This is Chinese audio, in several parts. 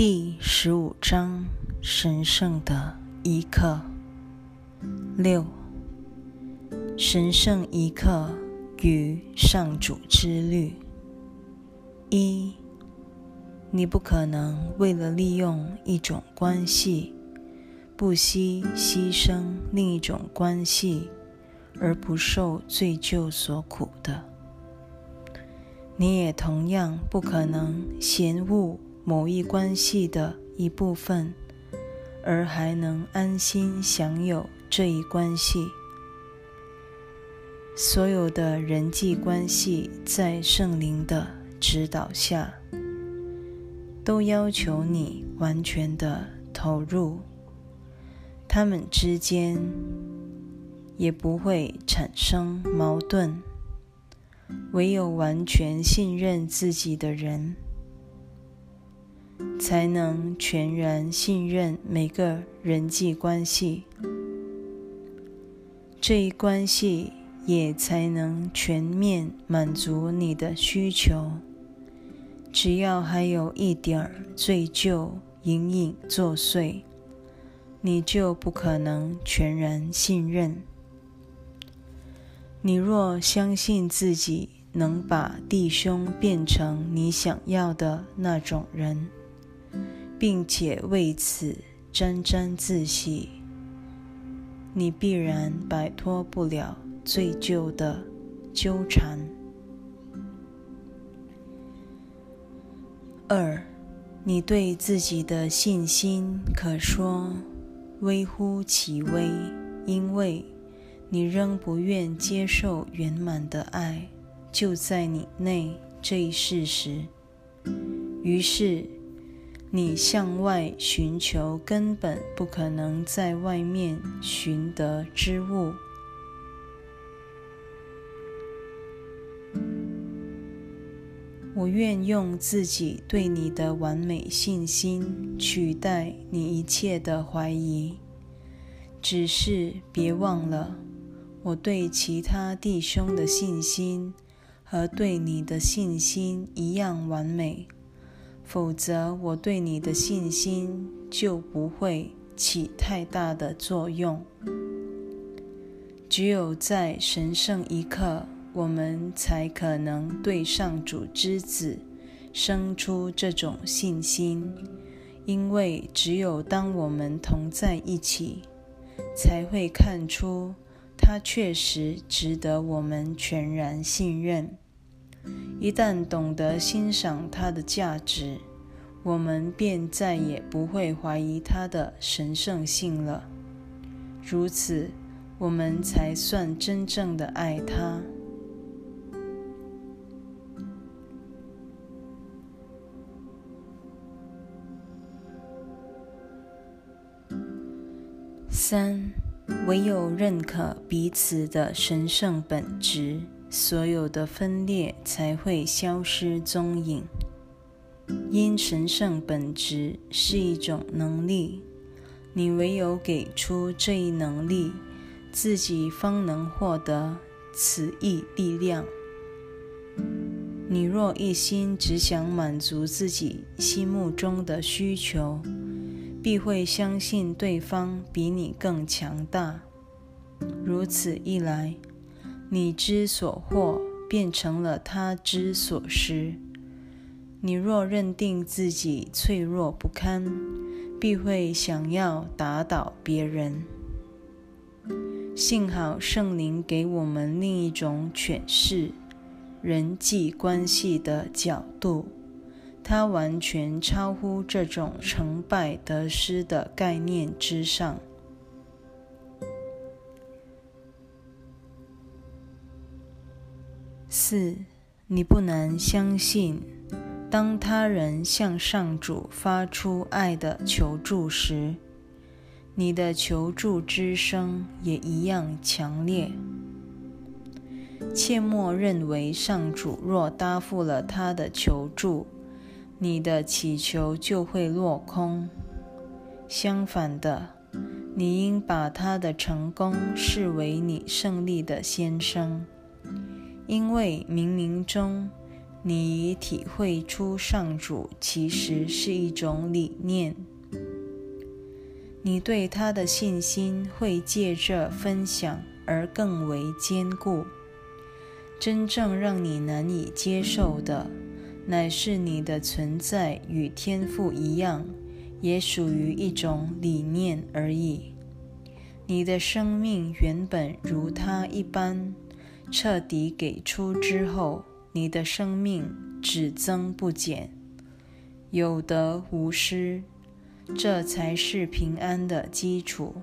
第十五章：神圣的一刻。六、神圣一刻与上主之律。一、你不可能为了利用一种关系，不惜牺牲另一种关系，而不受罪疚所苦的。你也同样不可能嫌恶。某一关系的一部分，而还能安心享有这一关系。所有的人际关系在圣灵的指导下，都要求你完全的投入，他们之间也不会产生矛盾。唯有完全信任自己的人。才能全然信任每个人际关系，这一关系也才能全面满足你的需求。只要还有一点儿罪疚隐隐作祟，你就不可能全然信任。你若相信自己能把弟兄变成你想要的那种人，并且为此沾沾自喜，你必然摆脱不了罪疚的纠缠。二，你对自己的信心可说微乎其微，因为你仍不愿接受圆满的爱就在你内这一事实，于是。你向外寻求根本不可能在外面寻得之物。我愿用自己对你的完美信心取代你一切的怀疑。只是别忘了，我对其他弟兄的信心和对你的信心一样完美。否则，我对你的信心就不会起太大的作用。只有在神圣一刻，我们才可能对上主之子生出这种信心，因为只有当我们同在一起，才会看出他确实值得我们全然信任。一旦懂得欣赏它的价值，我们便再也不会怀疑它的神圣性了。如此，我们才算真正的爱它。三，唯有认可彼此的神圣本质。所有的分裂才会消失踪影，因神圣本质是一种能力，你唯有给出这一能力，自己方能获得此一力量。你若一心只想满足自己心目中的需求，必会相信对方比你更强大。如此一来，你之所获变成了他之所失。你若认定自己脆弱不堪，必会想要打倒别人。幸好圣灵给我们另一种诠释人际关系的角度，它完全超乎这种成败得失的概念之上。四，你不难相信，当他人向上主发出爱的求助时，你的求助之声也一样强烈。切莫认为上主若答复了他的求助，你的祈求就会落空。相反的，你应把他的成功视为你胜利的先声。因为冥冥中，你已体会出上主其实是一种理念。你对他的信心会借着分享而更为坚固。真正让你难以接受的，乃是你的存在与天赋一样，也属于一种理念而已。你的生命原本如他一般，彻底给出之后，你的生命只增不减，有得无失。这才是平安的基础，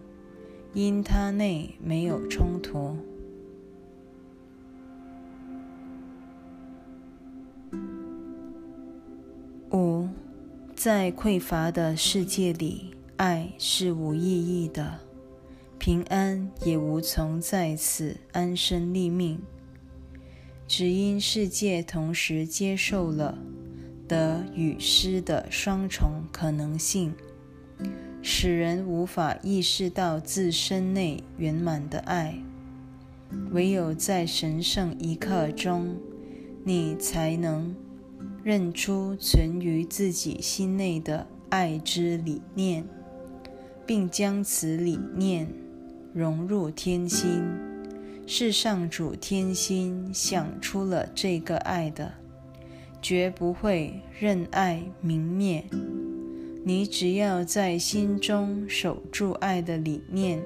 因它内没有冲突。五，在匮乏的世界里，爱是无意义的，平安也无从在此安身立命，只因世界同时接受了得与失的双重可能性。使人无法意识到自身内圆满的爱，唯有在神圣一刻中，你才能认出存于自己心内的爱之理念，并将此理念融入天心。是上主天心想出了这个爱的，绝不会任爱明灭。你只要在心中守住爱的理念，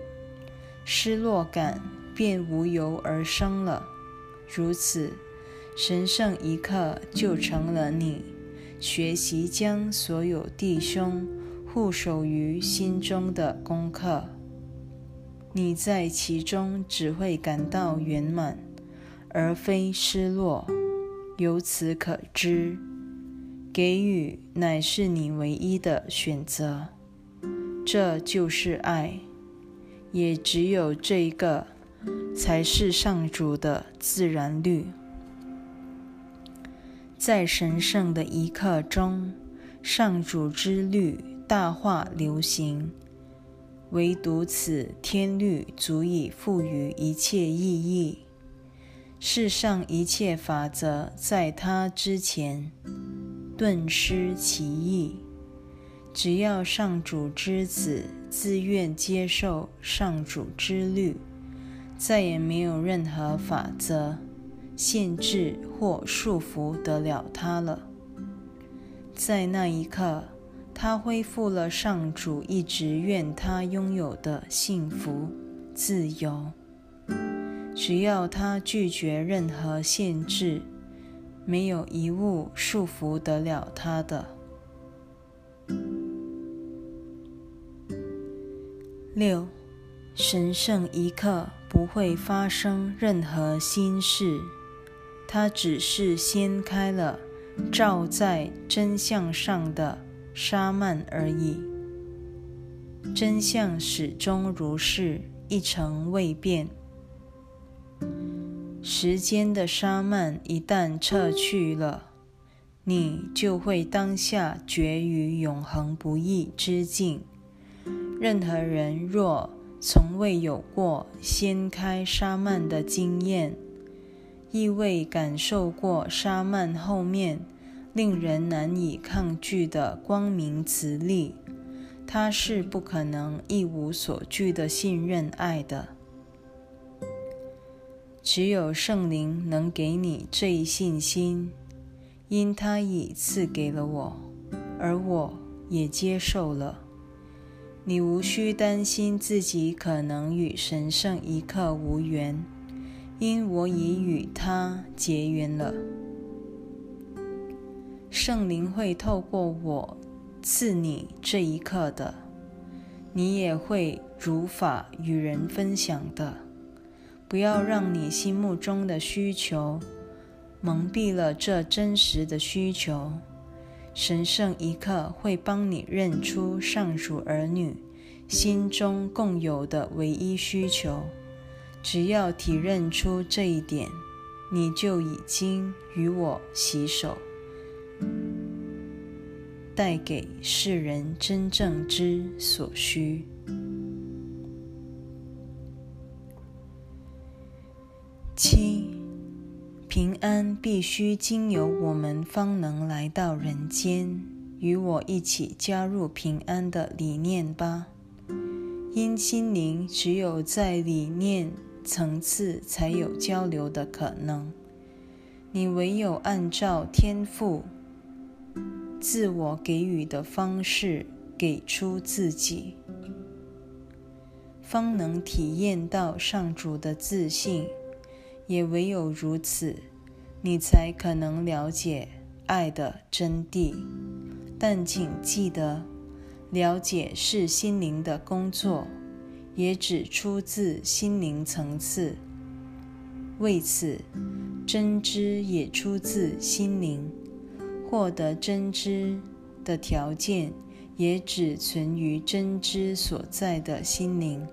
失落感便无由而生了。如此，神圣一刻就成了你学习将所有弟兄护守于心中的功课。你在其中只会感到圆满，而非失落。由此可知。给予乃是你唯一的选择，这就是爱，也只有这一个才是上主的自然律。在神圣的一刻中，上主之律大化流行，唯独此天律足以赋予一切意义。世上一切法则在它之前。顿失其意。只要上主之子自愿接受上主之律，再也没有任何法则限制或束缚得了他了。在那一刻，他恢复了上主一直愿他拥有的幸福、自由。只要他拒绝任何限制。没有一物束缚得了他的。六，神圣一刻不会发生任何心事，它只是掀开了照在真相上的沙曼而已。真相始终如是，一成未变。时间的沙曼一旦撤去了，你就会当下绝于永恒不易之境。任何人若从未有过掀开沙曼的经验，亦未感受过沙曼后面令人难以抗拒的光明磁力，他是不可能一无所惧的信任爱的。只有圣灵能给你这一信心，因他已赐给了我，而我也接受了。你无需担心自己可能与神圣一刻无缘，因我已与他结缘了。圣灵会透过我赐你这一刻的，你也会如法与人分享的。不要让你心目中的需求蒙蔽了这真实的需求。神圣一刻会帮你认出上主儿女心中共有的唯一需求。只要体认出这一点，你就已经与我洗手，带给世人真正之所需。七，平安必须经由我们方能来到人间，与我一起加入平安的理念吧。因心灵只有在理念层次才有交流的可能，你唯有按照天赋自我给予的方式给出自己，方能体验到上主的自信。也唯有如此，你才可能了解爱的真谛。但请记得，了解是心灵的工作，也只出自心灵层次。为此，真知也出自心灵。获得真知的条件，也只存于真知所在的心灵。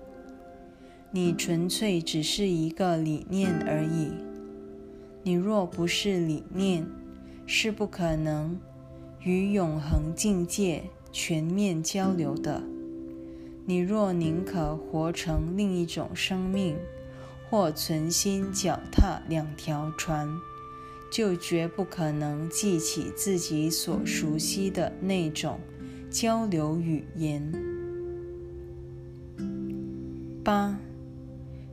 你纯粹只是一个理念而已。你若不是理念，是不可能与永恒境界全面交流的。你若宁可活成另一种生命，或存心脚踏两条船，就绝不可能记起自己所熟悉的那种交流语言。八。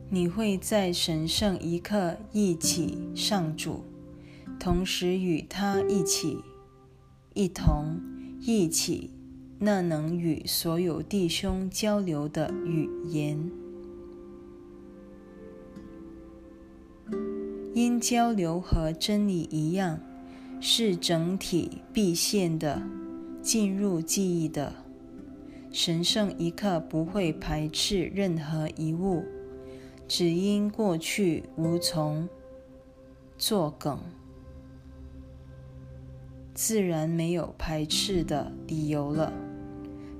你会在神圣一刻忆起上主，同时与他一起、一同忆起那能与所有弟兄交流的语言。因交流和真理一样，是整体必现的、进入记忆的。神圣一刻不会排斥任何一物。只因过去无从作梗，自然没有排斥的理由了。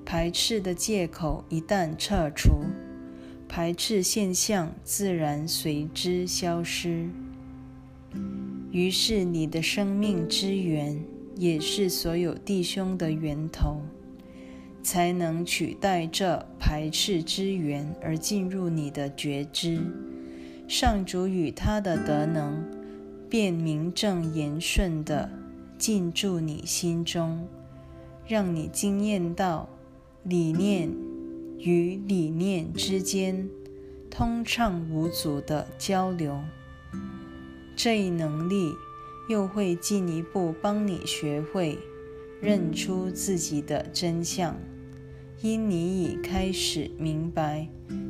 排斥的借口一旦撤除，排斥现象自然随之消失。于是，你的生命之源，也是所有弟兄的源头。才能取代这排斥之源而进入你的觉知，上主与他的德能便名正言顺地进驻你心中，让你惊艳到理念与理念之间通畅无阻的交流。这一能力又会进一步帮你学会认出自己的真相。因你已开始明白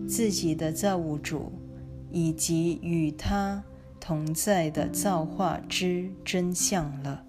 自己的造物主以及与他同在的造化之真相了。